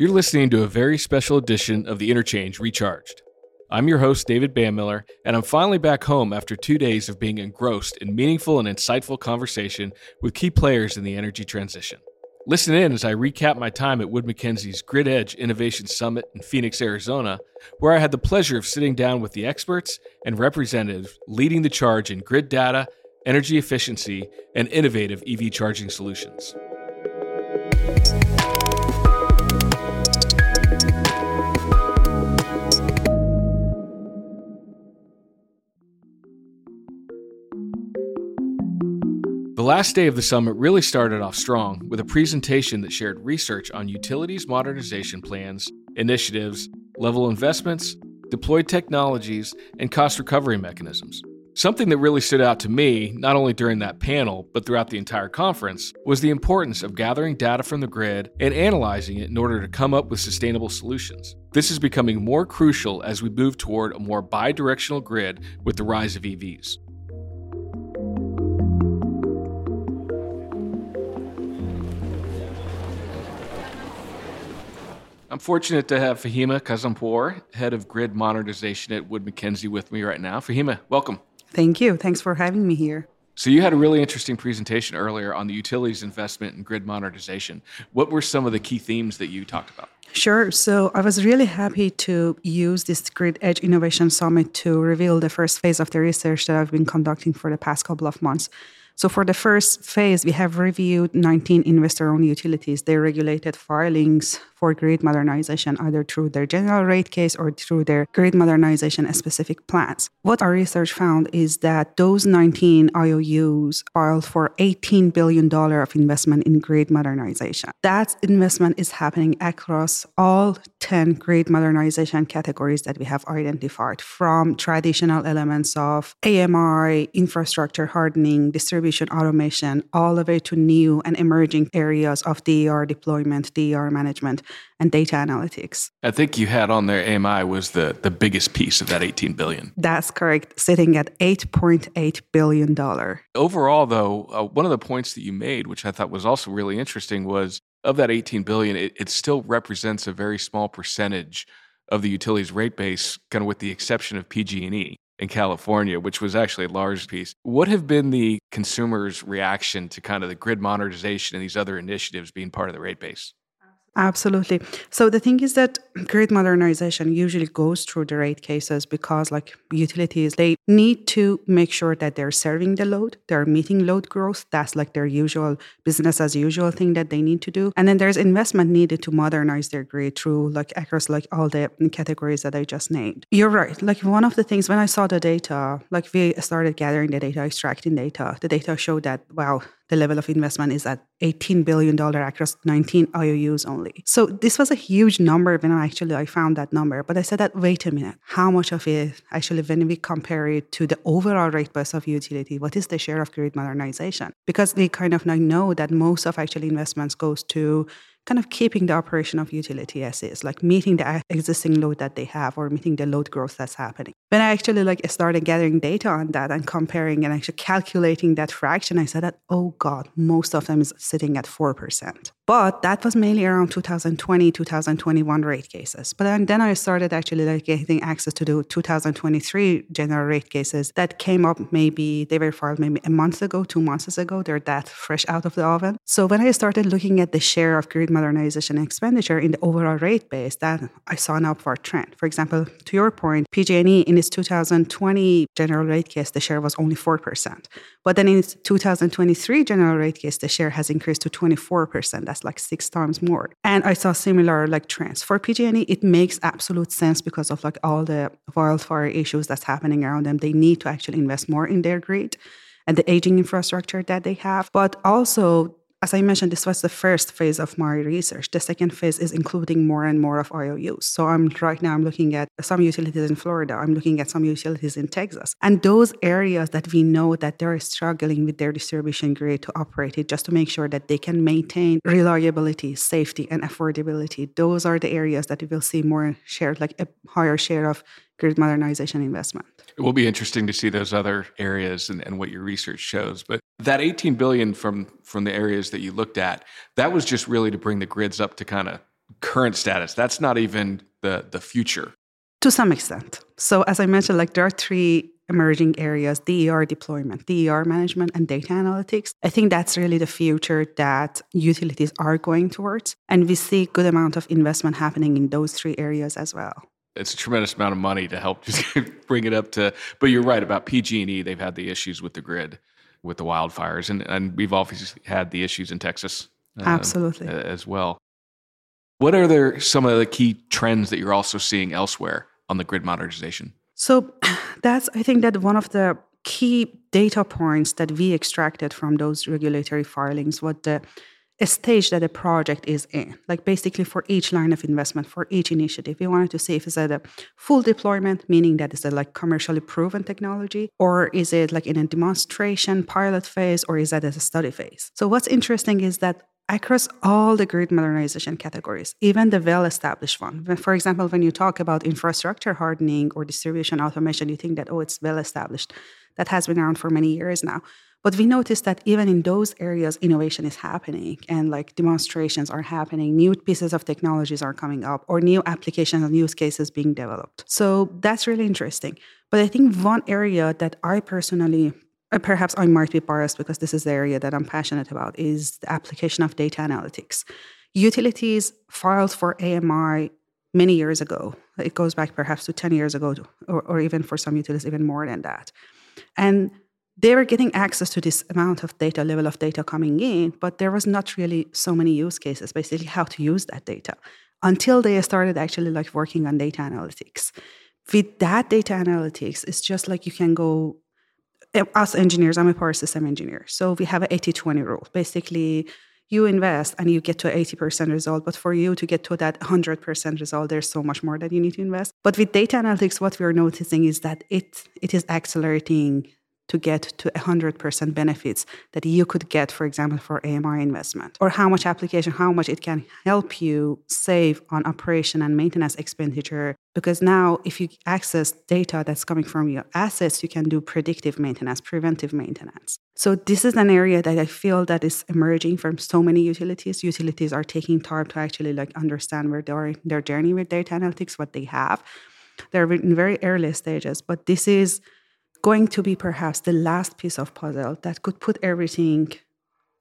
You're listening to a very special edition of The Interchange Recharged. I'm your host, David Banmiller, and I'm finally back home after two days of being engrossed in meaningful and insightful conversation with key players in the energy transition. Listen in as I recap my time at Wood Mackenzie's Grid Edge Innovation Summit in Phoenix, Arizona, where I had the pleasure of sitting down with the experts and representatives leading the charge in grid data, energy efficiency, and innovative EV charging solutions. Last day of the summit really started off strong with a presentation that shared research on utilities modernization plans, initiatives, level investments, deployed technologies, and cost recovery mechanisms. Something that really stood out to me, not only during that panel, but throughout the entire conference, was the importance of gathering data from the grid and analyzing it in order to come up with sustainable solutions. This is becoming more crucial as we move toward a more bi directional grid with the rise of EVs. I'm fortunate to have Fahimeh Kazempour, head of grid modernization at Wood Mackenzie, with me right now. Fahimeh, welcome. Thank you. Thanks for having me here. So, you had a really interesting presentation earlier on the utilities investment and grid modernization. What were some of the key themes that you talked about? Sure. So I was really happy to use this Grid Edge Innovation Summit to reveal the first phase of the research that I've been conducting for the past couple of months. So for the first phase, we have reviewed 19 investor-owned utilities, their regulated filings for grid modernization, either through their general rate case or through their grid modernization specific plans. What our research found is that those 19 IOUs filed for $18 billion of investment in grid modernization. That investment is happening across all 10 grid modernization categories that we have identified, from traditional elements of AMI, infrastructure hardening, distribution automation, all the way to new and emerging areas of DER deployment, DER management, and data analytics. I think you had on there AMI was the, the biggest piece of that 18 billion. That's correct, sitting at 8.8 billion dollar. Overall though, uh, one of the points that you made which I thought was also really interesting was of that 18 billion it, it still represents a very small percentage of the utilities rate base kind of with the exception of PG&E in California, which was actually a large piece. What have been the consumers' reaction to kind of the grid modernization and these other initiatives being part of the rate base? Absolutely. So the thing is that grid modernization usually goes through the rate cases because like utilities, they need to make sure that they're serving the load, they're meeting load growth. That's like their usual business as usual thing that they need to do. And then there's investment needed to modernize their grid through like across like all the categories that I just named. You're right. Like one of the things when I saw the data, like we started gathering the data, extracting data, the data showed that wow, the level of investment is at $18 billion across 19 IOUs only. So this was a huge number when I actually I found that number. But I said that, wait a minute, how much of it actually when we compare it to the overall rate base of utility, what is the share of grid modernization? Because we kind of now know that most of actually investments goes to kind of keeping the operation of utility as is, like meeting the existing load that they have or meeting the load growth that's happening. When I actually like started gathering data on that and comparing and actually calculating that fraction, I said that, oh God, most of them is sitting at 4%. But that was mainly around 2020, 2021 rate cases. But then, I started actually like getting access to the 2023 general rate cases that came up maybe, they were filed maybe a month ago, two months ago. They're that fresh out of the oven. So when I started looking at the share of grid modernization expenditure in the overall rate base, that I saw an upward trend. For example, to your point, PG&E in its 2020 general rate case, the share was only 4%. But then in 2023 general rate case, the share has increased to 24% that's like six times more. And I saw similar like trends for PG&E. It makes absolute sense because of like all the wildfire issues that's happening around them. They need to actually invest more in their grid and the aging infrastructure that they have. But also as I mentioned, this was the first phase of my research. The second phase is including more and more of IOUs. So I'm right now I'm looking at some utilities in Florida. I'm looking at some utilities in Texas. And those areas that we know that they're struggling with their distribution grid to operate it just to make sure that they can maintain reliability, safety, and affordability. Those are the areas that we will see more shared, like a higher share of grid modernization investment. It will be interesting to see those other areas and, and what your research shows. But that 18 billion from from the areas that you looked at, that was just really to bring the grids up to kind of current status. That's not even the the future. To some extent. So as I mentioned, like there are three emerging areas DER deployment, DER management, and data analytics. I think that's really the future that utilities are going towards. And we see good amount of investment happening in those three areas as well. It's a tremendous amount of money to help just bring it up to but you're right about PG&E they've had the issues with the grid with the wildfires and, and we've obviously had the issues in Texas uh, absolutely as well. What are there some of the key trends that you're also seeing elsewhere on the grid modernization? So that's I think that one of the key data points that we extracted from those regulatory filings what the stage that a project is in. Like basically for each line of investment, for each initiative, we wanted to see if it's at a full deployment, meaning that it's a like commercially proven technology, or is it like in a demonstration pilot phase, or is that at a study phase? So what's interesting is that across all the grid modernization categories, even the well established one. For example, when you talk about infrastructure hardening or distribution automation, you think that, oh, it's well established. That has been around for many years now. But we noticed that even in those areas, innovation is happening and like demonstrations are happening, new pieces of technologies are coming up, or new applications and use cases being developed. So that's really interesting. But I think one area that I personally uh, perhaps I might be biased because this is the area that I'm passionate about, is the application of data analytics. Utilities filed for AMI many years ago. It goes back perhaps to 10 years ago, or, or even for some utilities, even more than that. And they were getting access to this amount of data, level of data coming in, but there was not really so many use cases, basically how to use that data, until they started actually like working on data analytics. With that data analytics, it's just like you can go eh, us engineers, I'm a power system engineer. So we have an 80 20 rule. Basically, you invest and you get to 80% result. But for you to get to that 100% result, there's so much more that you need to invest. But with data analytics, what we're noticing is that it, it is accelerating to get to 100% benefits that you could get, for example, for AMI investment, or how much application, how much it can help you save on operation and maintenance expenditure. Because now, if you access data that's coming from your assets, you can do predictive maintenance, preventive maintenance. So this is an area that I feel that is emerging from so many utilities. Utilities are taking time to actually like understand where they are in their journey with data analytics, what they have. They're in very early stages, but this is going to be perhaps the last piece of puzzle that could put everything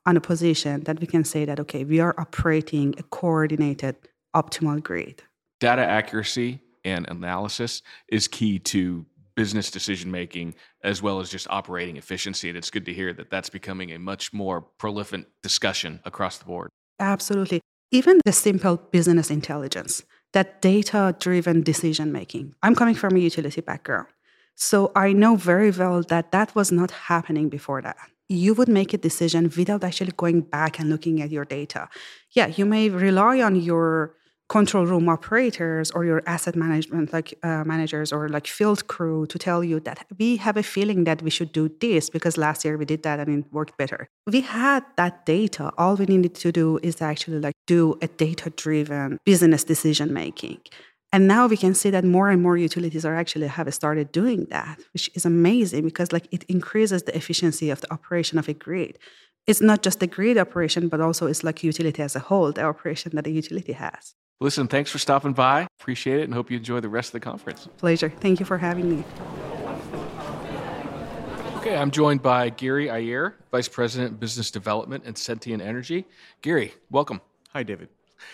on a position that we can say that okay we are operating a coordinated optimal grid. Data accuracy and analysis is key to business decision making as well as just operating efficiency and it's good to hear that that's becoming a much more prolific discussion across the board. Absolutely. Even the simple business intelligence that data driven decision making i'm coming from a utility background so I know very well that that was not happening before that. You would make a decision without actually going back and looking at your data. Yeah, you may rely on your control room operators or your asset management like uh, managers or like field crew to tell you that we have a feeling that we should do this because last year we did that and it worked better we had that data all we needed to do is actually like do a data driven business decision making and now we can see that more and more utilities are actually have started doing that, which is amazing because like it increases the efficiency of the operation of a grid. It's not just the grid operation, but also it's like utility as a whole, the operation that the utility has. Listen, thanks for stopping by. Appreciate it and hope you enjoy the rest of the conference. Pleasure. Thank you for having me. Okay, I'm joined by Giri Iyer, Vice President, Business Development and Sentient Energy. Giri, welcome. Hi, David.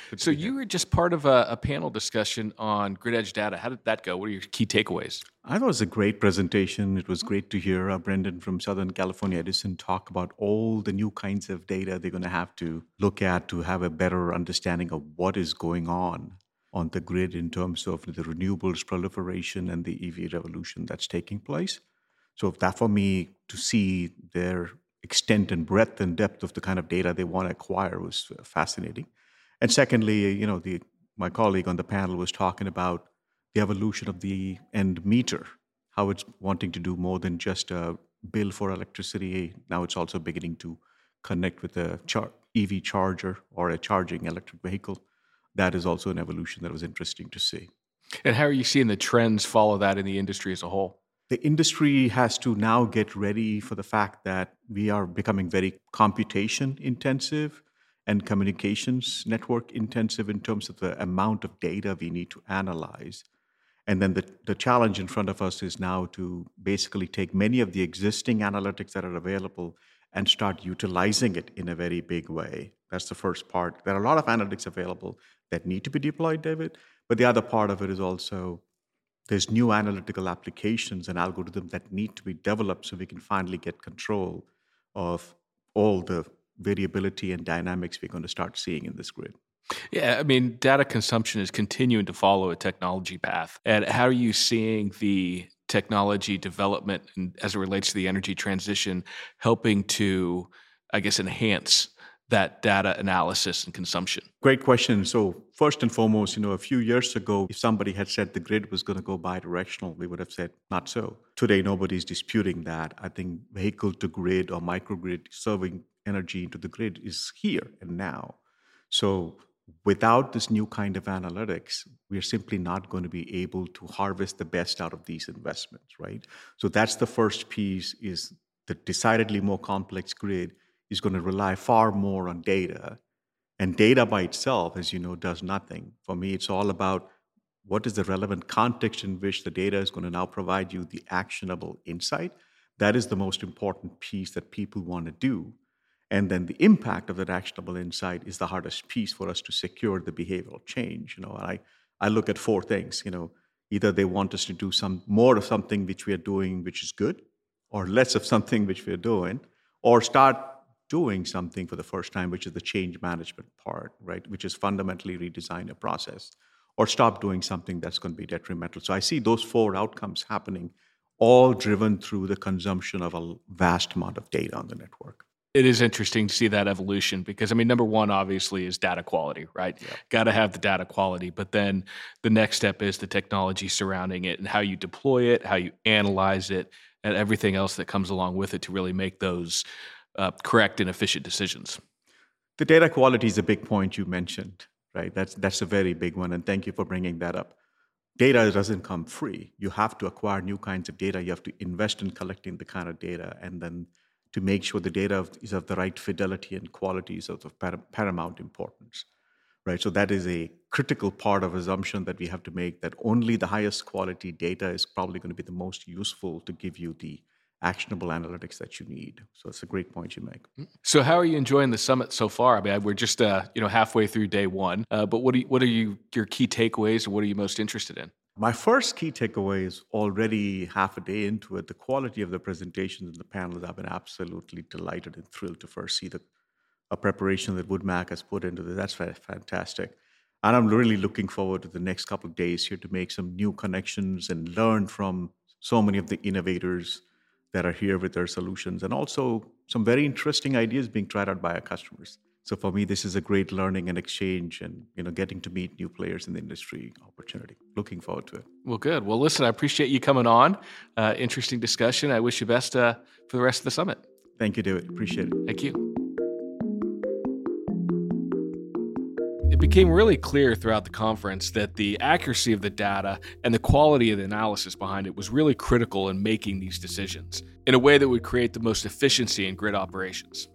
Good so you were just part of a, a, panel discussion on grid edge data. How did that go? What are your key takeaways? I thought it was a great presentation. It was great to hear uh, Brendan from Southern California Edison talk about all the new kinds of data they're going to have to look at to have a better understanding of what is going on on the grid in terms of the renewables proliferation and the EV revolution that's taking place. So that for me to see their extent and breadth and depth of the kind of data they want to acquire was fascinating. And secondly, you know, the, my colleague on the panel was talking about the evolution of the end meter, how it's wanting to do more than just a bill for electricity. Now it's also beginning to connect with a char- EV charger or a charging electric vehicle. That is also an evolution that was interesting to see. And how are you seeing the trends follow that in the industry as a whole? The industry has to now get ready for the fact that we are becoming very computation intensive and communications network intensive in terms of the amount of data we need to analyze. And then the, the challenge in front of us is now to basically take many of the existing analytics that are available and start utilizing it in a very big way. That's the first part. There are a lot of analytics available that need to be deployed, David. But the other part of it is also there's new analytical applications and algorithms that need to be developed so we can finally get control of all the variability and dynamics we're going to start seeing in this grid. Yeah, I mean, data consumption is continuing to follow a technology path. And how are you seeing the technology development and as it relates to the energy transition helping to, I guess, enhance that data analysis and consumption? Great question. So, first and foremost, you know, a few years ago, if somebody had said the grid was going to go bi-directional, we would have said not so. Today, nobody's disputing that. I think vehicle to grid or microgrid serving energy into the grid is here and now. So, without this new kind of analytics, we are simply not going to be able to harvest the best out of these investments, right? So that's the first piece is the decidedly more complex grid is going to rely far more on data. And data by itself, as you know, does nothing. For me, it's all about what is the relevant context in which the data is going to now provide you the actionable insight. That is the most important piece that people want to do. And then the impact of that actionable insight is the hardest piece for us to secure the behavioral change. You know, I, I look at four things. You know, either they want us to do some more of something which we are doing, which is good, or less of something which we are doing, or start doing something for the first time, which is the change management part, right? Which is fundamentally redesign a process, or stop doing something that's going to be detrimental. So I see those four outcomes happening, all driven through the consumption of a vast amount of data on the network it is interesting to see that evolution because I mean, number one, obviously, is data quality, right? Yeah. Got to have the data quality, but then the next step is the technology surrounding it and how you deploy it, how you analyze it, and everything else that comes along with it to really make those uh, correct and efficient decisions. The data quality is a big point you mentioned, right? That's that's a very big one, and thank you for bringing that up. Data doesn't come free. You have to acquire new kinds of data. You have to invest in collecting the kind of data, and then to make sure the data is of the right fidelity and quality is of paramount importance right? So that is a critical part of assumption that we have to make that only the highest quality data is probably going to be the most useful to give you the actionable analytics that you need. So it's a great point you make. Mm. so how are you enjoying the summit so far? I mean we're just uh, you know halfway through day one uh, but what are you, what are you your key takeaways or what are you most interested in my first key takeaway is already half a day into it. The quality of the presentations and the panels, I've been absolutely delighted and thrilled to first see the preparation that WoodMac has put into this. That's fantastic. And I'm really looking forward to the next couple of days here to make some new connections and learn from so many of the innovators that are here with their solutions and also some very interesting ideas being tried out by our customers. So for me, this is a great learning and exchange, and you know, getting to meet new players in the industry opportunity. Looking forward to it. Well, good. Well, listen, I appreciate you coming on. Uh, interesting discussion. I wish you best uh, for the rest of the summit. Thank you, David. Appreciate it. Thank you. It became really clear throughout the conference that the accuracy of the data and the quality of the analysis behind it was really critical in making these decisions in a way that would create the most efficiency in grid operations.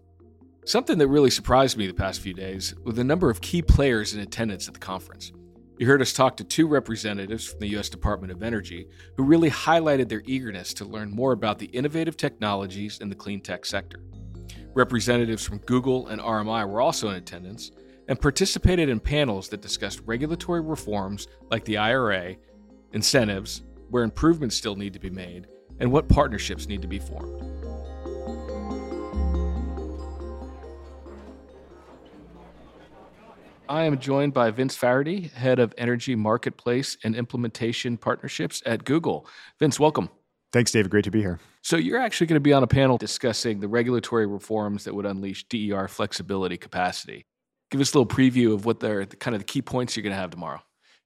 Something that really surprised me the past few days were the number of key players in attendance at the conference. You heard us talk to two representatives from the U.S. Department of Energy who really highlighted their eagerness to learn more about the innovative technologies in the clean tech sector. Representatives from Google and RMI were also in attendance and participated in panels that discussed regulatory reforms like the IRA, incentives, where improvements still need to be made, and what partnerships need to be formed. I am joined by Vince Faherty, Head of Energy Marketplace and Implementation Partnerships at Google. Vince, welcome. Thanks, David. Great to be here. So, you're actually going to be on a panel discussing the regulatory reforms that would unleash DER flexibility capacity. Give us a little preview of what the kind of the key points you're going to have tomorrow.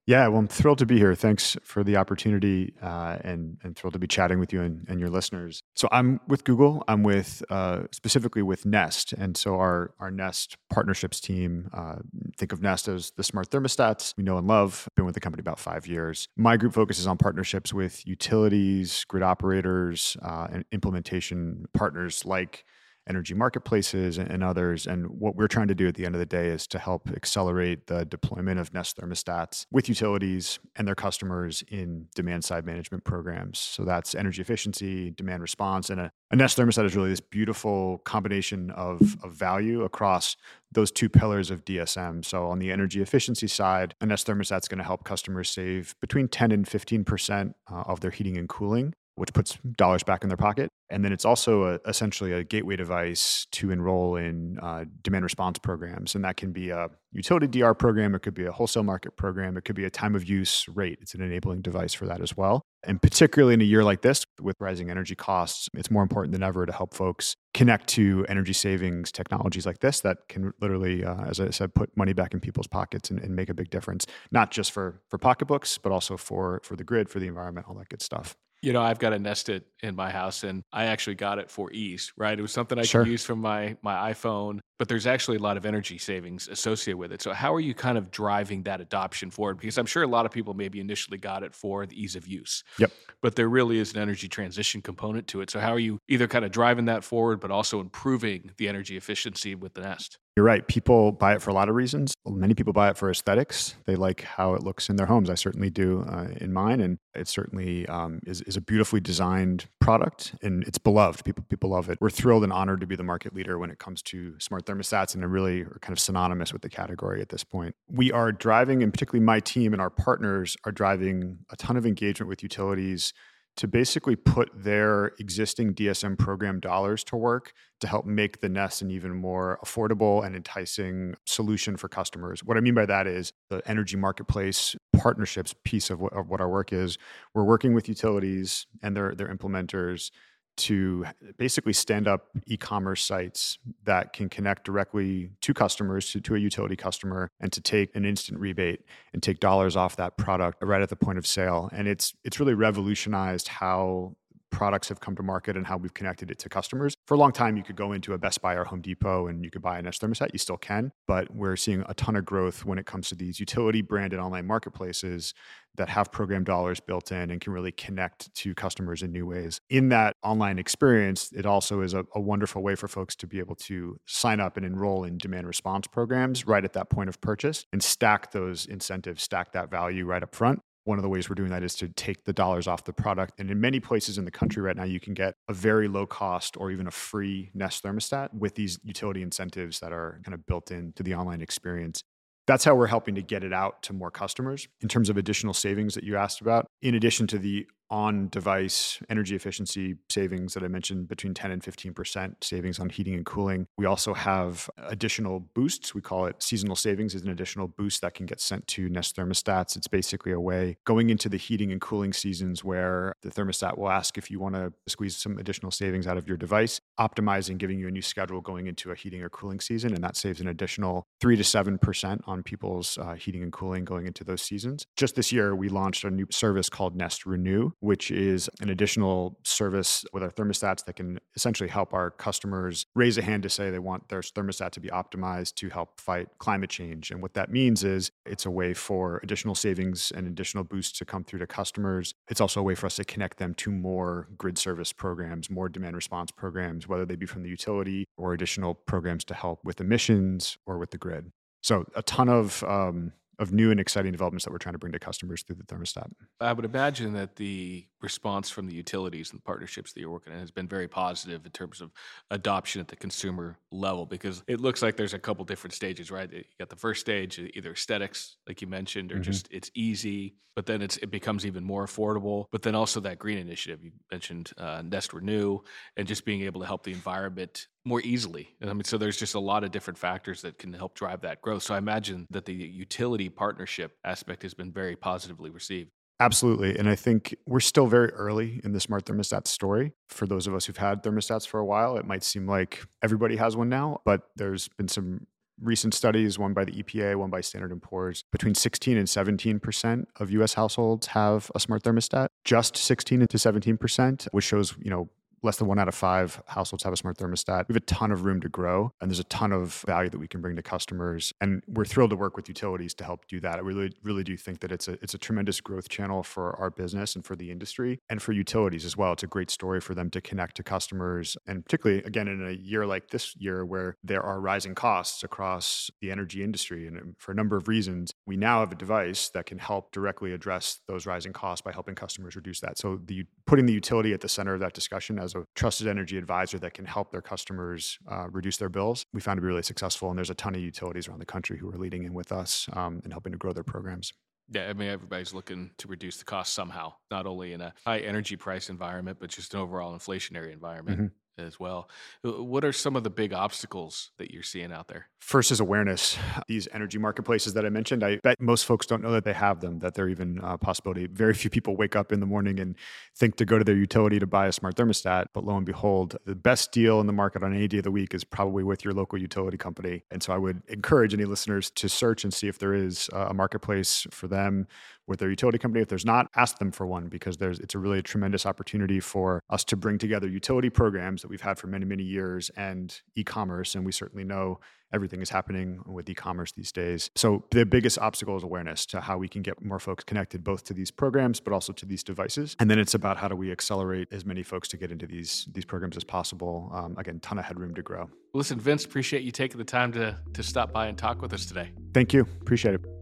Yeah, well, I'm thrilled to be here. Thanks for the opportunity uh, and, and thrilled to be chatting with you and, and, your listeners. So, I'm with Google. I'm with uh, specifically with Nest. And so, our, our Nest partnerships team, uh, think of Nest as the smart thermostats we know and love. Been with the company about five years. My group focuses on partnerships with utilities, grid operators, uh, and implementation partners like energy marketplaces and others. And what we're trying to do at the end of the day is to help accelerate the deployment of Nest thermostats with utilities and their customers in demand side management programs. So that's energy efficiency, demand response, and a, a Nest thermostat is really this beautiful combination of, of value across those two pillars of DSM. So on the energy efficiency side, a Nest thermostat is going to help customers save between 10 and 15% uh, of their heating and cooling which puts dollars back in their pocket. And then it's also a, essentially a gateway device to enroll in uh, demand response programs. And that can be a utility DR program, it could be a wholesale market program, it could be a time of use rate. It's an enabling device for that as well. And particularly in a year like this with rising energy costs, it's more important than ever to help folks connect to energy savings technologies like this that can literally, uh, as I said, put money back in people's pockets and, and make a big difference, not just for, for pocketbooks, but also for, for the grid, for the environment, all that good stuff. You know, I've got a Nested in my house, and I actually got it for ease. Right, it was something I Sure. could use from my my iPhone, but there's actually a lot of energy savings associated with it. So, how are you kind of driving that adoption forward? Because I'm sure a lot of people maybe initially got it for the ease of use. Yep. But there really is an energy transition component to it. So, how are you either kind of driving that forward, but also improving the energy efficiency with the Nest? You're right. People buy it for a lot of reasons. Many people buy it for aesthetics. They like how it looks in their homes. I certainly do uh, in mine, and it certainly um, is, is a beautifully designed product, and it's beloved. People people love it. We're thrilled and honored to be the market leader when it comes to smart thermostats, and they really are kind of synonymous with the category at this point. We are driving, and particularly my team and our partners are driving a ton of engagement with utilities to basically put their existing DSM program dollars to work to help make the Nest an even more affordable and enticing solution for customers. What I mean by that is the energy marketplace partnerships piece of what, of what our work is. We're working with utilities and their, their implementers to basically stand up e-commerce sites that can connect directly to customers to, to a utility customer and to take an instant rebate and take dollars off that product right at the point of sale. And it's it's really revolutionized how products have come to market and how we've connected it to customers. For a long time, you could go into a Best Buy or Home Depot and you could buy a Nest thermostat. You still can, but we're seeing a ton of growth when it comes to these utility branded online marketplaces that have program dollars built in and can really connect to customers in new ways. In that online experience, it also is a, a wonderful way for folks to be able to sign up and enroll in demand response programs right at that point of purchase and stack those incentives, stack that value right up front. One of the ways we're doing that is to take the dollars off the product. And in many places in the country right now, you can get a very low cost or even a free Nest thermostat with these utility incentives that are kind of built into the online experience. That's how we're helping to get it out to more customers. In terms of additional savings that you asked about, in addition to the on device energy efficiency savings that I mentioned between 10 and 15% savings on heating and cooling. We also have additional boosts. We call it seasonal savings is an additional boost that can get sent to Nest thermostats. It's basically a way going into the heating and cooling seasons where the thermostat will ask if you want to squeeze some additional savings out of your device, optimizing, giving you a new schedule going into a heating or cooling season. And that saves an additional 3 to 7% on people's uh, heating and cooling going into those seasons. Just this year, we launched a new service called Nest Renew, which is an additional service with our thermostats that can essentially help our customers raise a hand to say they want their thermostat to be optimized to help fight climate change. And what that means is it's a way for additional savings and additional boosts to come through to customers. It's also a way for us to connect them to more grid service programs, more demand response programs, whether they be from the utility or additional programs to help with emissions or with the grid. So a ton of um, of new and exciting developments that we're trying to bring to customers through the thermostat. I would imagine that the response from the utilities and partnerships that you're working in has been very positive in terms of adoption at the consumer level because it looks like there's a couple different stages, right? You got the first stage, either aesthetics, like you mentioned, or Mhm. just it's easy, but then it's it becomes even more affordable. But then also that green initiative you mentioned, uh, Nest Renew, and just being able to help the environment more easily. I mean, so there's just a lot of different factors that can help drive that growth. So I imagine that the utility partnership aspect has been very positively received. Absolutely. And I think we're still very early in the smart thermostat story. For those of us who've had thermostats for a while, it might seem like everybody has one now, but there's been some recent studies, one by the EPA, one by Standard & Poor's, between 16 and 17% of US households have a smart thermostat. Just 16 to 17%, which shows, you know, less than one out of five households have a smart thermostat. We have a ton of room to grow, and there's a ton of value that we can bring to customers. And we're thrilled to work with utilities to help do that. I really, really do think that it's a it's a tremendous growth channel for our business and for the industry and for utilities as well. It's a great story for them to connect to customers, and particularly again in a year like this year where there are rising costs across the energy industry, and um, for a number of reasons, we now have a device that can help directly address those rising costs by helping customers reduce that. So the putting the utility at the center of that discussion as a trusted energy advisor that can help their customers uh, reduce their bills, we found to be really successful. And there's a ton of utilities around the country who are leading in with us um, and helping to grow their programs. Yeah, I mean, everybody's looking to reduce the cost somehow, not only in a high energy price environment, but just an overall inflationary environment. Mm-hmm as well. Uh, what are some of the big obstacles that you're seeing out there? First is awareness. These energy marketplaces that I mentioned, I bet most folks don't know that they have them, that they're even a possibility. Very few people wake up in the morning and think to go to their utility to buy a smart thermostat. But lo and behold, the best deal in the market on any day of the week is probably with your local utility company. And so I would encourage any listeners to search and see if there is a marketplace for them with their utility company. If there's not, ask them for one because there's it's a really tremendous opportunity for us to bring together utility programs that we've had for many many years and e-commerce, and we certainly know everything is happening with e-commerce these days. So the biggest obstacle is awareness to how we can get more folks connected both to these programs but also to these devices. And then it's about how do we accelerate as many folks to get into these these programs as possible. Um, again, ton of headroom to grow. Listen, Vince, appreciate you taking the time to to stop by and talk with us today. Thank you. Appreciate it.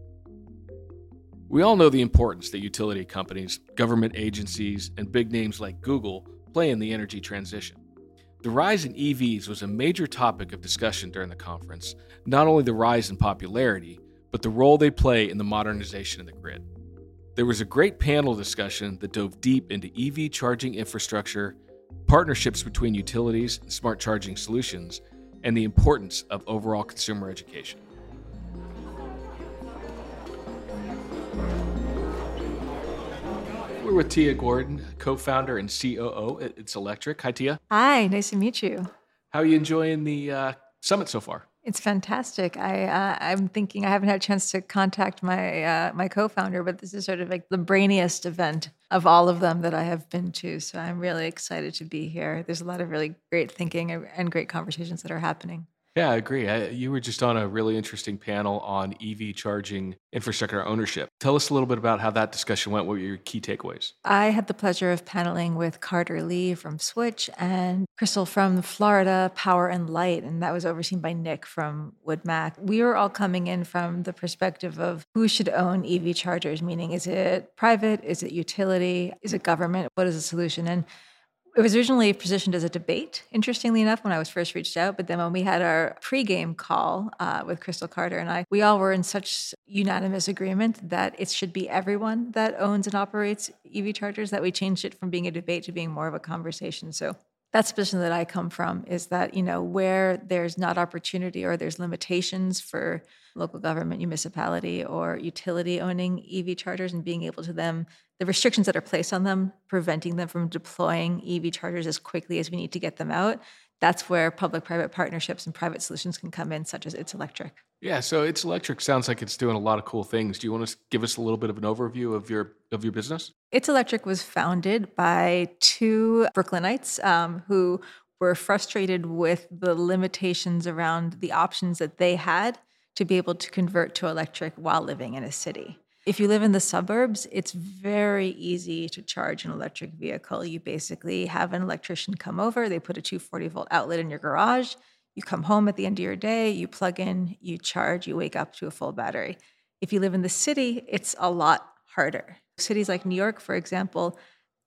We all know the importance that utility companies, government agencies, and big names like Google play in the energy transition. The rise in EVs was a major topic of discussion during the conference, not only the rise in popularity, but the role they play in the modernization of the grid. There was a great panel discussion that dove deep into EV charging infrastructure, partnerships between utilities and smart charging solutions, and the importance of overall consumer education. With Tiya Gordon, co-founder and COO at It's Electric. Hi, Tiya. Hi, nice to meet you. How are you enjoying the uh, summit so far? It's fantastic. I uh, I'm thinking I haven't had a chance to contact my uh, my co-founder, but this is sort of like the brainiest event of all of them that I have been to. So I'm really excited to be here. There's a lot of really great thinking and great conversations that are happening. Yeah, I agree. I, you were just on a really interesting panel on EV charging infrastructure ownership. Tell us a little bit about how that discussion went. What were your key takeaways? I had the pleasure of paneling with Carter Li from SWTCH and Crystal from Florida Power and Light, and that was overseen by Nick from WoodMac. We were all coming in from the perspective of who should own EV chargers, meaning is it private? Is it utility? Is it government? What is the solution? And it was originally positioned as a debate, interestingly enough, when I was first reached out. But then when we had our pregame call uh, with Crystal Carter and I, we all were in such unanimous agreement that it should be everyone that owns and operates EV chargers that we changed it from being a debate to being more of a conversation. So that's the position that I come from is that, you know, where there's not opportunity or there's limitations for local government, municipality, or utility owning EV chargers and being able to them, the restrictions that are placed on them, preventing them from deploying EV chargers as quickly as we need to get them out, that's where public private partnerships and private solutions can come in, such as It's Electric. Yeah, so It's Electric sounds like it's doing a lot of cool things. Do you want to give us a little bit of an overview of your of your business? It's Electric was founded by two Brooklynites um, who were frustrated with the limitations around the options that they had to be able to convert to electric while living in a city. If you live in the suburbs, it's very easy to charge an electric vehicle. You basically have an electrician come over, they put a 240 volt outlet in your garage. You come home at the end of your day, you plug in, you charge, you wake up to a full battery. If you live in the city, it's a lot harder. Cities like New York, for example,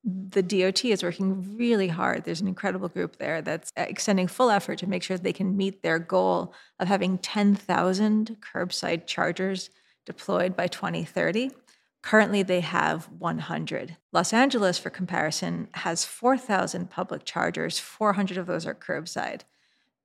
the DOT is working really hard. There's an incredible group there that's extending full effort to make sure they can meet their goal of having 10,000 curbside chargers deployed by 2030. Currently, they have 100. Los Angeles, for comparison, has 4,000 public chargers. 400 of those are curbside.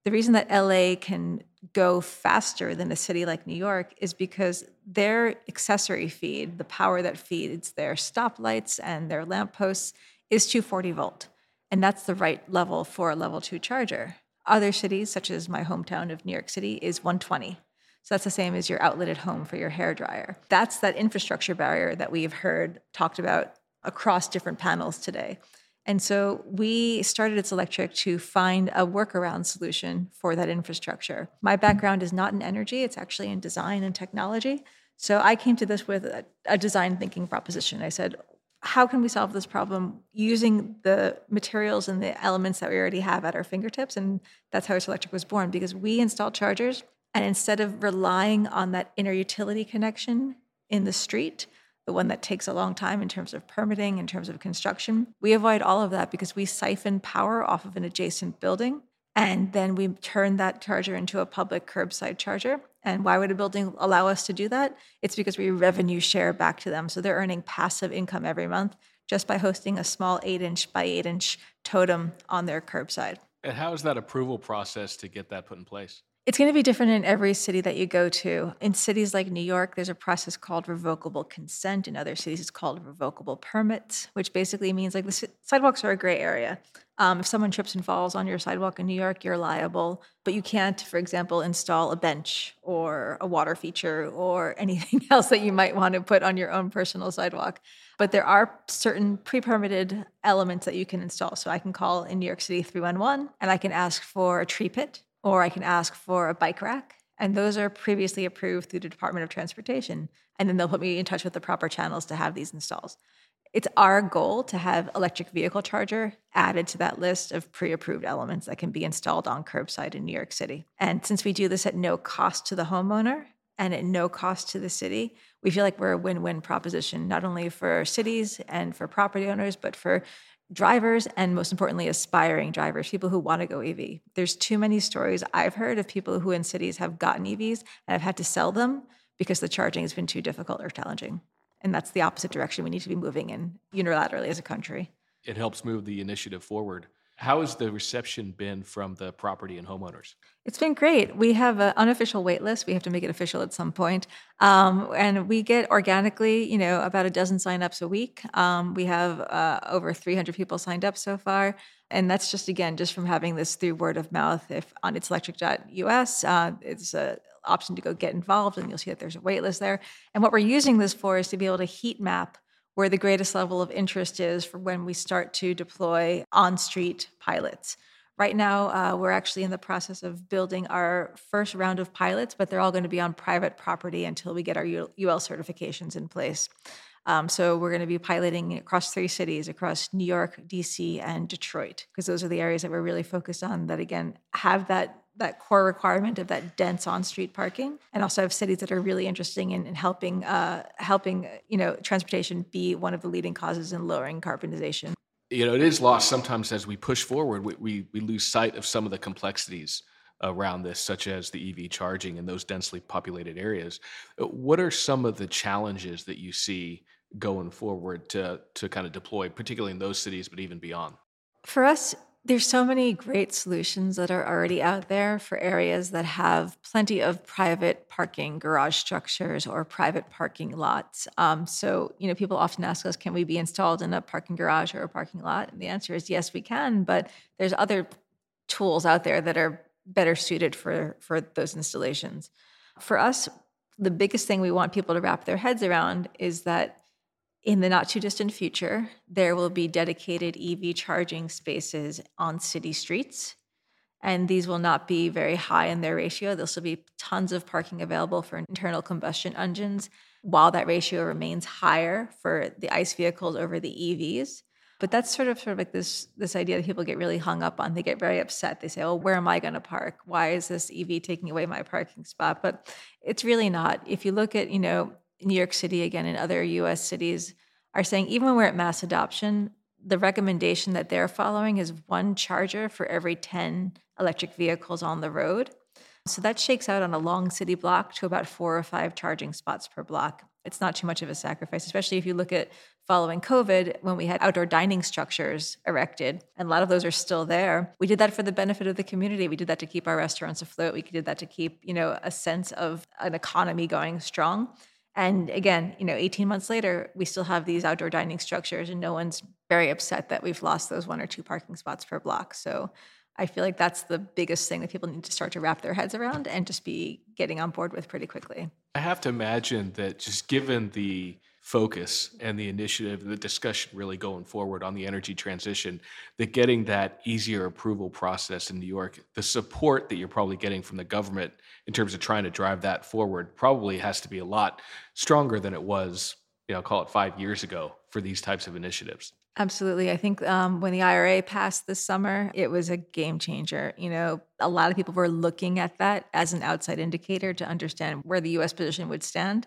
The reason that LA can go faster than a city like New York is because their accessory feed, the power that feeds their stoplights and their lampposts, is 240 volt. And that's the right level for a level two charger. Other cities, such as my hometown of New York City, is 120. So that's the same as your outlet at home for your hair dryer. That's that infrastructure barrier that we've heard talked about across different panels today. And so we started It's Electric to find a workaround solution for that infrastructure. My background is not in energy, it's actually in design and technology. So I came to this with a, a design thinking proposition. I said, how can we solve this problem using the materials and the elements that we already have at our fingertips? And that's how It's Electric was born because we installed chargers. And instead of relying on that inner utility connection in the street, the one that takes a long time in terms of permitting, in terms of construction. We avoid all of that because we siphon power off of an adjacent building and then we turn that charger into a public curbside charger. And why would a building allow us to do that? It's because we revenue share back to them. So they're earning passive income every month just by hosting a small eight inch by eight inch totem on their curbside. And how is that approval process to get that put in place? It's going to be different in every city that you go to. In cities like New York, there's a process called revocable consent. In other cities, it's called revocable permits, which basically means like the sidewalks are a gray area. Um, if someone trips and falls on your sidewalk in New York, you're liable, but you can't, for example, install a bench or a water feature or anything else that you might want to put on your own personal sidewalk. But there are certain pre permitted elements that you can install. So I can call in New York City 311 and I can ask for a tree pit or I can ask for a bike rack. And those are previously approved through the Department of Transportation. And then they'll put me in touch with the proper channels to have these installs. It's our goal to have electric vehicle charger added to that list of pre-approved elements that can be installed on curbside in New York City. And since we do this at no cost to the homeowner and at no cost to the city, we feel like we're a win-win proposition, not only for cities and for property owners, but for drivers and most importantly aspiring drivers people who want to go ev there's too many stories i've heard of people who in cities have gotten evs and have had to sell them because the charging has been too difficult or challenging. And that's the opposite direction. We need to be moving in unilaterally as a country. It helps move the initiative forward how has the reception been from the property and homeowners? It's been great. We have an unofficial wait list. We have to make it official at some point. Um, and we get organically, you know, about a dozen signups a week. Um, we have uh, over 300 people signed up so far. And that's just, again, just from having this through word of mouth. If on itselectric.us, uh, it's an option to go get involved, and you'll see that there's a wait list there. And what we're using this for is to be able to heat map where the greatest level of interest is for when we start to deploy on street pilots. Right now, uh, we're actually in the process of building our first round of pilots, but they're all going to be on private property until we get our UL certifications in place. Um, so we're going to be piloting across three cities, across New York, DC, and Detroit, because those are the areas that we're really focused on that, again, have that that core requirement of that dense on-street parking, and also have cities that are really interesting in, in helping uh, helping you know transportation be one of the leading causes in lowering carbonization. You know, it is lost sometimes as we push forward. We, we, we lose sight of some of the complexities around this, such as the EV charging in those densely populated areas. What are some of the challenges that you see going forward to to kind of deploy, particularly in those cities, but even beyond? For us, there's so many great solutions that are already out there for areas that have plenty of private parking garage structures or private parking lots. Um, so, you know, people often ask us, can we be installed in a parking garage or a parking lot? And the answer is yes, we can. But there's other tools out there that are better suited for for those installations. For us, the biggest thing we want people to wrap their heads around is that in the not too distant future, there will be dedicated EV charging spaces on city streets. And these will not be very high in their ratio. There'll still be tons of parking available for internal combustion engines, while that ratio remains higher for the ICE vehicles over the EVs. But that's sort of sort of like this this idea that people get really hung up on. They get very upset. They say, "Well, where am I going to park? Why is this EV taking away my parking spot?" But it's really not. If you look at you know New York City again and other US cities are saying even when we're at mass adoption, the recommendation that they're following is one charger for every 10 electric vehicles on the road. So that shakes out on a long city block to about four or five charging spots per block. It's not too much of a sacrifice, especially if you look at following COVID when we had outdoor dining structures erected, and a lot of those are still there. We did that for the benefit of the community. We did that to keep our restaurants afloat. We did that to keep, you know, a sense of an economy going strong. And again, you know, 18 months later, we still have these outdoor dining structures, and no one's very upset that we've lost those one or two parking spots per block. So I feel like that's the biggest thing that people need to start to wrap their heads around and just be getting on board with pretty quickly. I have to imagine that just given the focus and the initiative, the discussion really going forward on the energy transition, that getting that easier approval process in New York, the support that you're probably getting from the government in terms of trying to drive that forward probably has to be a lot stronger than it was, you know, call it five years ago for these types of initiatives. Absolutely. I think um, when the IRA passed this summer, it was a game changer. You know, a lot of people were looking at that as an outside indicator to understand where the US position would stand.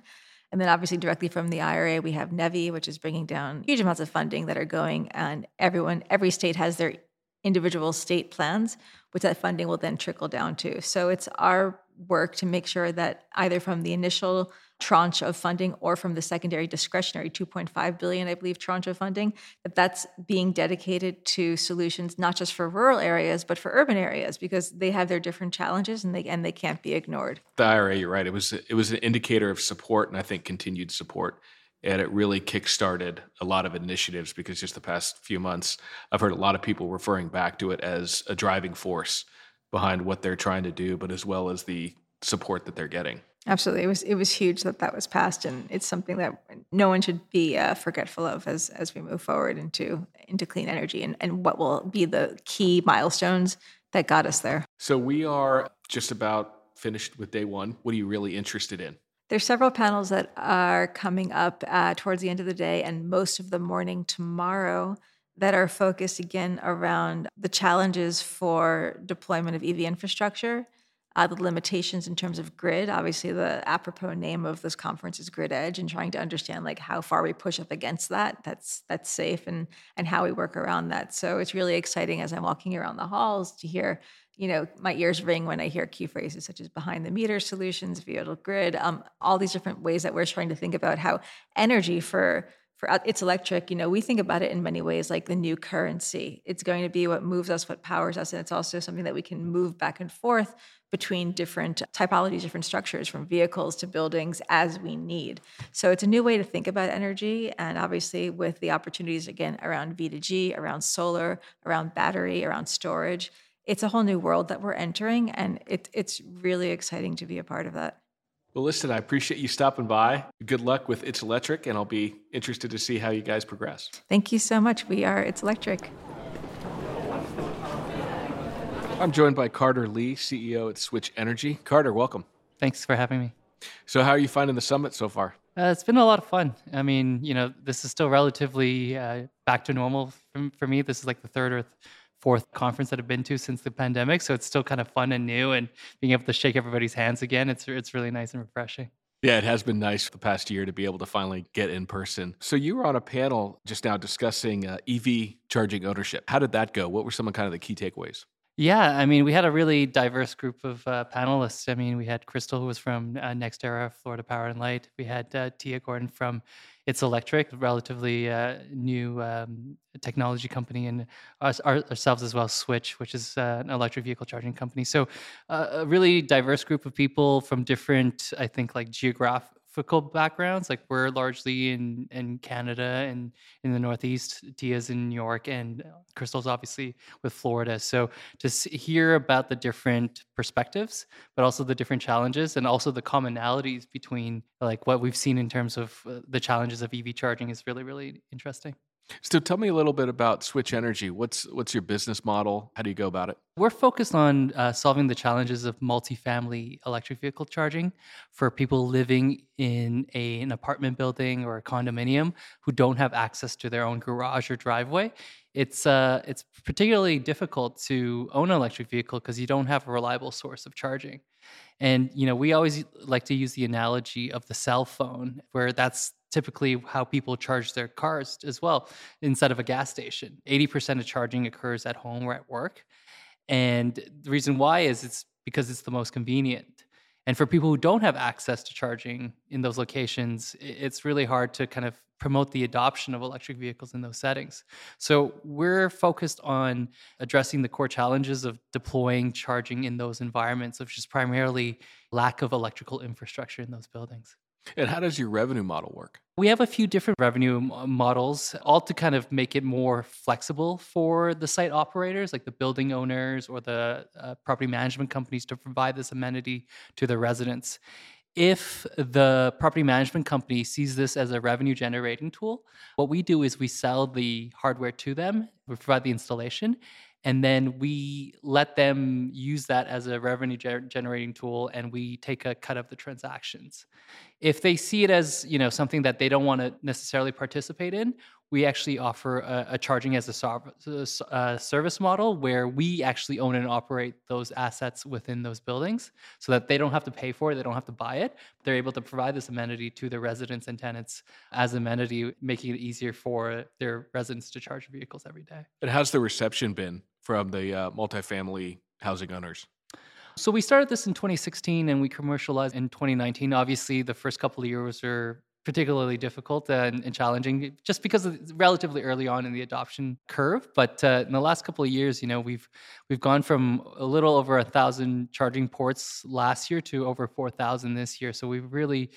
And then obviously directly from the IRA, we have NEVI, which is bringing down huge amounts of funding that are going, and everyone, every state has their individual state plans, which that funding will then trickle down to. So it's our work to make sure that either from the initial tranche of funding or from the secondary discretionary 2.5 billion i believe tranche of funding that that's being dedicated to solutions not just for rural areas but for urban areas because they have their different challenges and they and they can't be ignored. The ira you're right. It was it was an indicator of support and i think continued support. And it really kickstarted a lot of initiatives because just the past few months i've heard a lot of people referring back to it as a driving force behind what they're trying to do but as well as the support that they're getting Absolutely, it was it was huge that that was passed, and it's something that no one should be uh, forgetful of as as we move forward into into clean energy and and what will be the key milestones that got us there. So we are just about finished with day one. What are you really interested in? There's several panels that are coming up uh, towards the end of the day, and most of the morning tomorrow that are focused again around the challenges for deployment of EV infrastructure uh, the limitations in terms of grid. Obviously, the apropos name of this conference is Grid Edge, and trying to understand like how far we push up against that. That's that's safe, and and how we work around that. So it's really exciting as I'm walking around the halls to hear. You know, my ears ring when I hear key phrases such as behind the meter solutions, vehicle grid, um, all these different ways that we're trying to think about how energy for for uh, it's electric you know we think about it in many ways like the new currency it's going to be what moves us what powers us and it's also something that we can move back and forth between different typologies, different structures, from vehicles to buildings as we need. So it's a new way to think about energy. And obviously, with the opportunities again around V2G, around solar, around battery, around storage, it's a whole new world that we're entering. And it, it's really exciting to be a part of that. Well, listen, I appreciate you stopping by. Good luck with It's Electric, and I'll be interested to see how you guys progress. Thank you so much. We are It's Electric. I'm joined by Carter Li, CEO at SWTCH Energy. Carter, welcome. Thanks for having me. So, how are you finding the summit so far? Uh, it's been a lot of fun. I mean, you know, this is still relatively uh, back to normal for, for me. This is like the third or fourth conference that I've been to since the pandemic, so it's still kind of fun and new. And being able to shake everybody's hands again, it's it's really nice and refreshing. Yeah, it has been nice the past year to be able to finally get in person. So you were on a panel just now discussing uh, EV charging ownership. How did that go? What were some of kind of the key takeaways? Yeah, I mean, we had a really diverse group of uh, panelists. I mean, we had Crystal, who was from uh, NextEra, Florida Power and Light. We had uh, Tiya Gordon from It's Electric, relatively uh, new um, technology company, and us, ourselves as well, SWTCH, which is uh, an electric vehicle charging company. So, uh, a really diverse group of people from different, I think, like geographic geographical backgrounds. Like we're largely in in Canada and in the Northeast. Tiya's in New York, and Crystal's obviously with Florida. So to hear about the different perspectives, but also the different challenges, and also the commonalities between like what we've seen in terms of uh, the challenges of EV charging is really really interesting. So tell me a little bit about SWTCH Energy. What's what's your business model? How do you go about it? We're focused on uh, solving the challenges of multifamily electric vehicle charging for people living in a, an apartment building or a condominium who don't have access to their own garage or driveway. It's uh, it's particularly difficult to own an electric vehicle because you don't have a reliable source of charging. And you know, we always like to use the analogy of the cell phone, where that's typically how people charge their cars as well instead of a gas station. 80% of charging occurs at home or at work. And the reason why is it's because it's the most convenient. And for people who don't have access to charging in those locations it's really hard to kind of promote the adoption of electric vehicles in those settings. So we're focused on addressing the core challenges of deploying charging in those environments which is primarily lack of electrical infrastructure in those buildings and how does your revenue model work? We have a few different revenue models, all to kind of make it more flexible for the site operators, like the building owners or the uh, property management companies, to provide this amenity to their residents. if the property management company sees this as a revenue generating tool, what we do is we sell the hardware to them, we provide the installation, and then we let them use that as a revenue generating tool and we take a cut of the transactions if they see it as you know something that they don't want to necessarily participate in we actually offer a, a charging as a, a, service model where we actually own and operate those assets within those buildings so that they don't have to pay for it they don't have to buy it. They're able to provide this amenity to their residents and tenants as amenity making it easier for their residents to charge vehicles every day. And how's the reception been from the uh, multifamily housing owners so we started this in 2016 and we commercialized in 2019 obviously the first couple of years were particularly difficult and, and, challenging just because it's relatively early on in the adoption curve. But uh, in the last couple of years you know we've we've gone from a little over a thousand charging ports last year to over 4000 this year. So we've really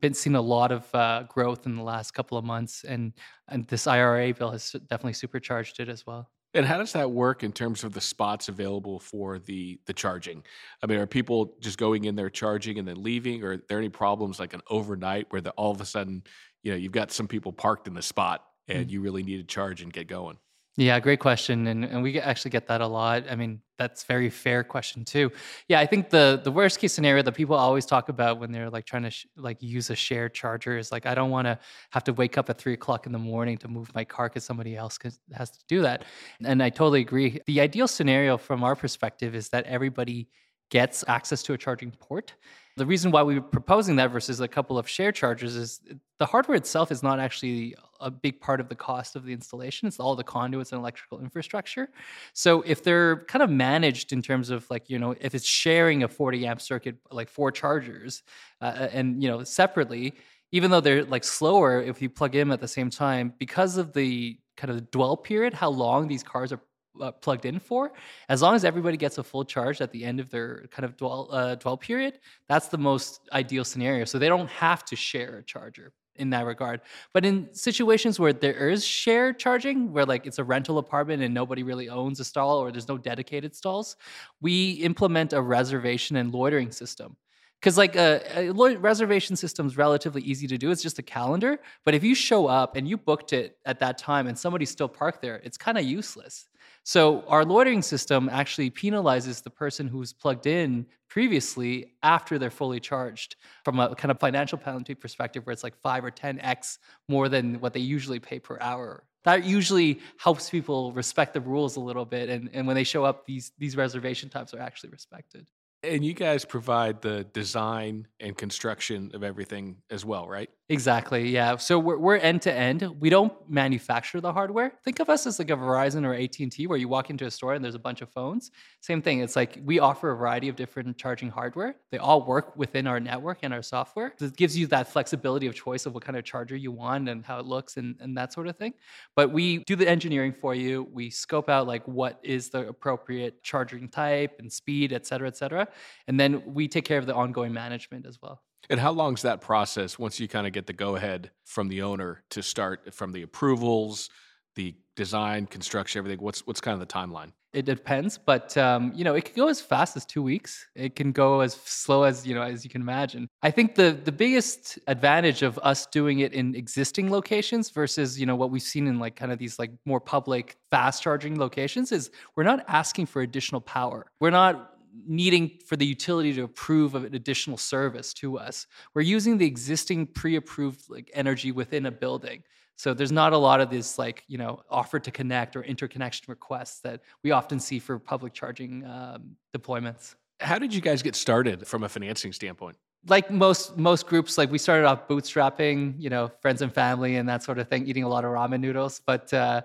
been seeing a lot of uh, growth in the last couple of months and and this ira bill has definitely supercharged it as well and how does that work in terms of the spots available for the the charging? I mean, are people just going in there charging and then leaving, or are there any problems like an overnight where the, all of a sudden, you know, you've got some people parked in the spot and mm-hmm. you really need to charge and get going? Yeah, great question, and and we actually get that a lot. I mean, that's very fair question too. Yeah, I think the the worst case scenario that people always talk about when they're like trying to sh- like use a shared charger is like I don't want to have to wake up at three o'clock in the morning to move my car because somebody else has to do that. And I totally agree. The ideal scenario from our perspective is that everybody gets access to a charging port the reason why we are proposing that versus a couple of share chargers is the hardware itself is not actually a big part of the cost of the installation. It's all the conduits and electrical infrastructure. So if they're kind of managed in terms of like, you know, if it's sharing a 40 amp circuit, like four chargers, uh, uh, and, you know, separately, even though they're like slower if you plug in at the same time, because of the kind of dwell period, how long these cars are uh, plugged in for. As long as everybody gets a full charge at the end of their kind of dwell uh, dwell period, that's the most ideal scenario. So they don't have to share a charger in that regard. But in situations where there is shared charging, where like it's a rental apartment and nobody really owns a stall or there's no dedicated stalls, we implement a reservation and loitering system because like a, uh, a, reservation system is relatively easy to do it's just a calendar but if you show up and you booked it at that time and somebody's still parked there it's kind of useless so our loitering system actually penalizes the person who's plugged in previously after they're fully charged from a kind of financial penalty perspective where it's like 5 or 10x more than what they usually pay per hour that usually helps people respect the rules a little bit and, and when they show up these these reservation times are actually respected and you guys provide the design and construction of everything as well, right? Exactly. Yeah. So we're, we're end to end. We don't manufacture the hardware. Think of us as like a Verizon or AT and T, where you walk into a store and there's a bunch of phones. Same thing. It's like we offer a variety of different charging hardware. They all work within our network and our software. It gives you that flexibility of choice of what kind of charger you want and how it looks and, and that sort of thing. But we do the engineering for you. We scope out like what is the appropriate charging type and speed, et cetera, et cetera. And then we take care of the ongoing management as well. And how long's that process once you kind of get the go ahead from the owner to start from the approvals, the design, construction, everything? What's what's kind of the timeline? It depends, but um, you know, it can go as fast as two weeks. It can go as slow as you know, as you can imagine. I think the the biggest advantage of us doing it in existing locations versus you know what we've seen in like kind of these like more public fast charging locations is we're not asking for additional power. We're not needing for the utility to approve of an additional service to us. We're using the existing pre-approved like energy within a building. So there's not a lot of this like, you know, offer to connect or interconnection requests that we often see for public charging um, deployments. How did you guys get started from a financing standpoint? Like most most groups, like we started off bootstrapping, you know, friends and family and that sort of thing, eating a lot of ramen noodles. But uh,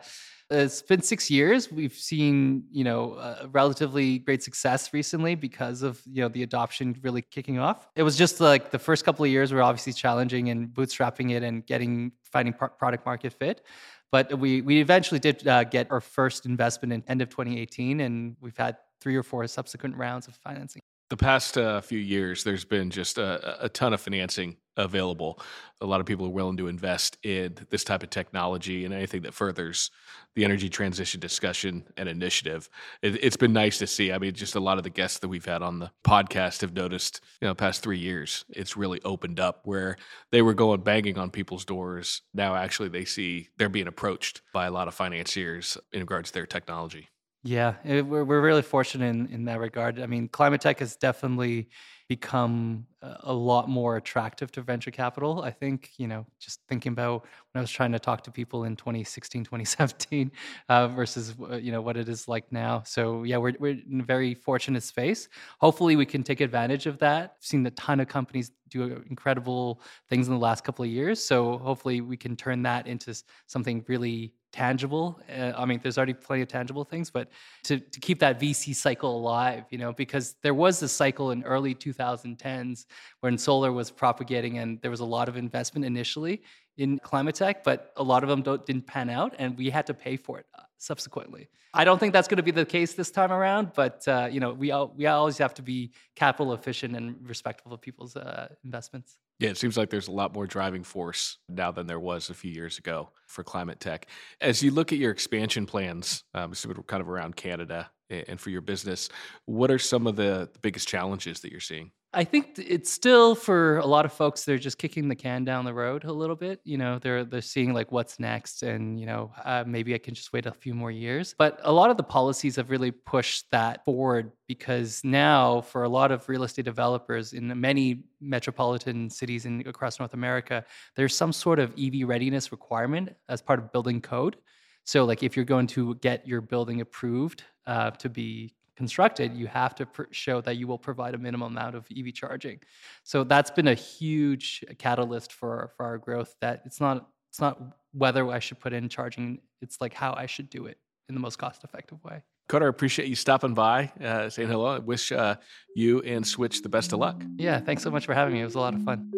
it's been six years. We've seen, you know, uh, relatively great success recently because of, you know, the adoption really kicking off. It was just like the first couple of years were obviously challenging and bootstrapping it and getting finding product market fit. But we we eventually did uh, get our first investment in end of 2018, and we've had three or four subsequent rounds of financing. The past uh, few years, there's been just a, a ton of financing available. A lot of people are willing to invest in this type of technology and anything that furthers the energy transition discussion and initiative. It, has been nice to see. I mean, just a lot of the guests that we've had on the podcast have noticed, you know, past three years, it's really opened up where they were going banging on people's doors. Now, actually, they see they're being approached by a lot of financiers in regards to their technology. Yeah, it, we're, we're really fortunate in, in that regard. I mean, climate tech has definitely become a lot more attractive to venture capital. I think, you know, just thinking about when I was trying to talk to people in 2016, 2017 uh, versus, you know, what it is like now. So, yeah, we're, we're in a very fortunate space. Hopefully, we can take advantage of that. I've seen a ton of companies do incredible things in the last couple of years. So, hopefully, we can turn that into something really tangible. Uh, I mean, there's already plenty of tangible things, but to, to keep that VC cycle alive, you know, because there was a cycle in early 2010s when solar was propagating and there was a lot of investment initially in climate tech, but a lot of them didn't pan out and we had to pay for it uh, subsequently. I don't think that's going to be the case this time around, but uh, you know, we, all, we always have to be capital efficient and respectful of people's uh, investments. Yeah, it seems like there's a lot more driving force now than there was a few years ago for climate tech. As you look at your expansion plans, um, kind of around Canada and for your business, what are some of the biggest challenges that you're seeing? I think it's still for a lot of folks they're just kicking the can down the road a little bit. You know, they're they're seeing like what's next, and you know uh, maybe I can just wait a few more years. But a lot of the policies have really pushed that forward because now for a lot of real estate developers in many metropolitan cities in across North America, there's some sort of EV readiness requirement as part of building code. So like if you're going to get your building approved uh, to be constructed, you have to pr- show that you will provide a minimum amount of EV charging. So that's been a huge catalyst for for our growth. That it's not it's not whether I should put in charging, it's like how I should do it in the most cost effective way. Carter, I appreciate you stopping by, uh, saying hello. I wish uh, you and SWTCH the best of luck. Yeah, thanks so much for having me. It was a lot of fun.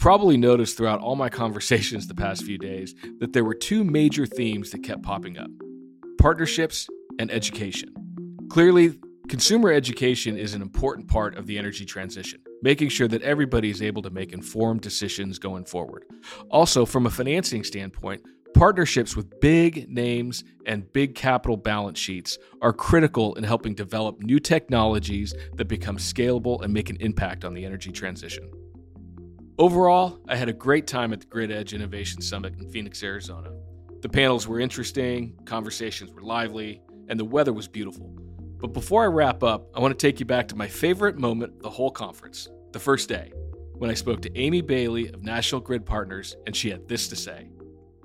Probably noticed throughout all my conversations the past few days that there were two major themes that kept popping up partnerships and education. Clearly, consumer education is an important part of the energy transition, making sure that everybody is able to make informed decisions going forward. Also, from a financing standpoint, Partnerships with big names and big capital balance sheets are critical in helping develop new technologies that become scalable and make an impact on the energy transition. Overall, I had a great time at the Grid Edge Innovation Summit in Phoenix, Arizona. The panels were interesting, conversations were lively, and the weather was beautiful. But before I wrap up, I want to take you back to my favorite moment of the whole conference the first day, when I spoke to Amy Bailey of National Grid Partners, and she had this to say.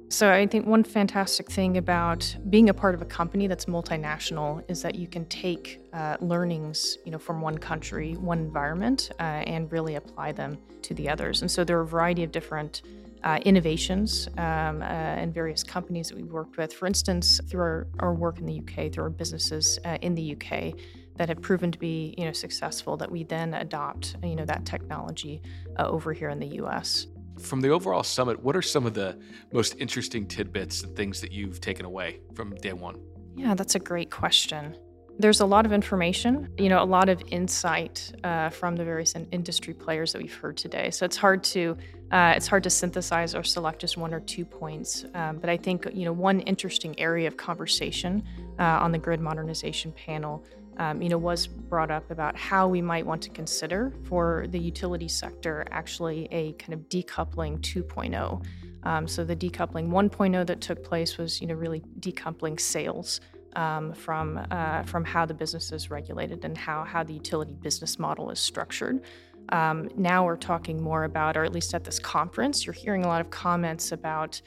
So I think one fantastic thing about being a part of a company that's multinational is that you can take uh, learnings, you know, from one country, one environment, uh, and really apply them to the others. And so there are a variety of different uh, innovations um, uh, and various companies that we've worked with. For instance, through our, our work in the UK, through our businesses uh, in the UK that have proven to be, you know, successful, that we then adopt, you know, that technology uh, over here in the US. From the overall summit, what are some of the most interesting tidbits and things that you've taken away from day one? Yeah, that's a great question. There's a lot of information, you know, a lot of insight uh, from the various industry players that we've heard today. So it's hard to uh, it's hard to synthesize or select just one or two points. Um, but I think you know one interesting area of conversation uh, on the grid modernization panel um, you know, was brought up about how we might want to consider for the utility sector actually a kind of decoupling 2.0. Um, so the decoupling 1.0 that took place was, you know, really decoupling sales um, from uh, from how the business is regulated and how how the utility business model is structured. Um, now we're talking more about, or at least at this conference, you're hearing a lot of comments about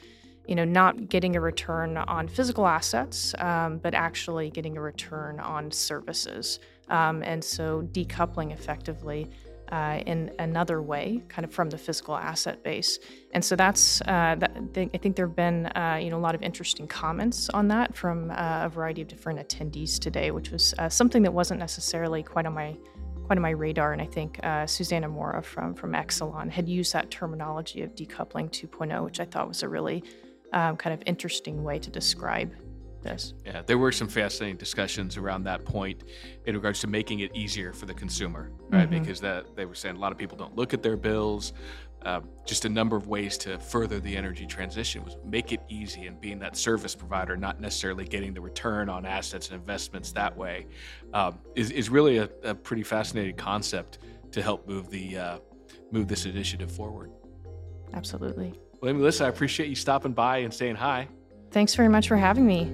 you know, not getting a return on physical assets, um, but actually getting a return on services. Um, and so decoupling effectively uh, in another way, kind of from the physical asset base. And so that's, uh, that, I think there have been, uh, you know, a lot of interesting comments on that from uh, a variety of different attendees today, which was uh, something that wasn't necessarily quite on my quite on my radar. And I think uh, Susanna Mora from from Exelon had used that terminology of decoupling 2.0, which I thought was a really um, kind of interesting way to describe this. Yeah, there were some fascinating discussions around that point in regards to making it easier for the consumer, right? Mhm. Because that they were saying a lot of people don't look at their bills. Uh, just a number of ways to further the energy transition was make it easy and being that service provider, not necessarily getting the return on assets and investments that way, um, is, is really a, a pretty fascinating concept to help move the uh, move this initiative forward. Absolutely. Well, Melissa, I appreciate you stopping by and saying hi. Thanks very much for having me.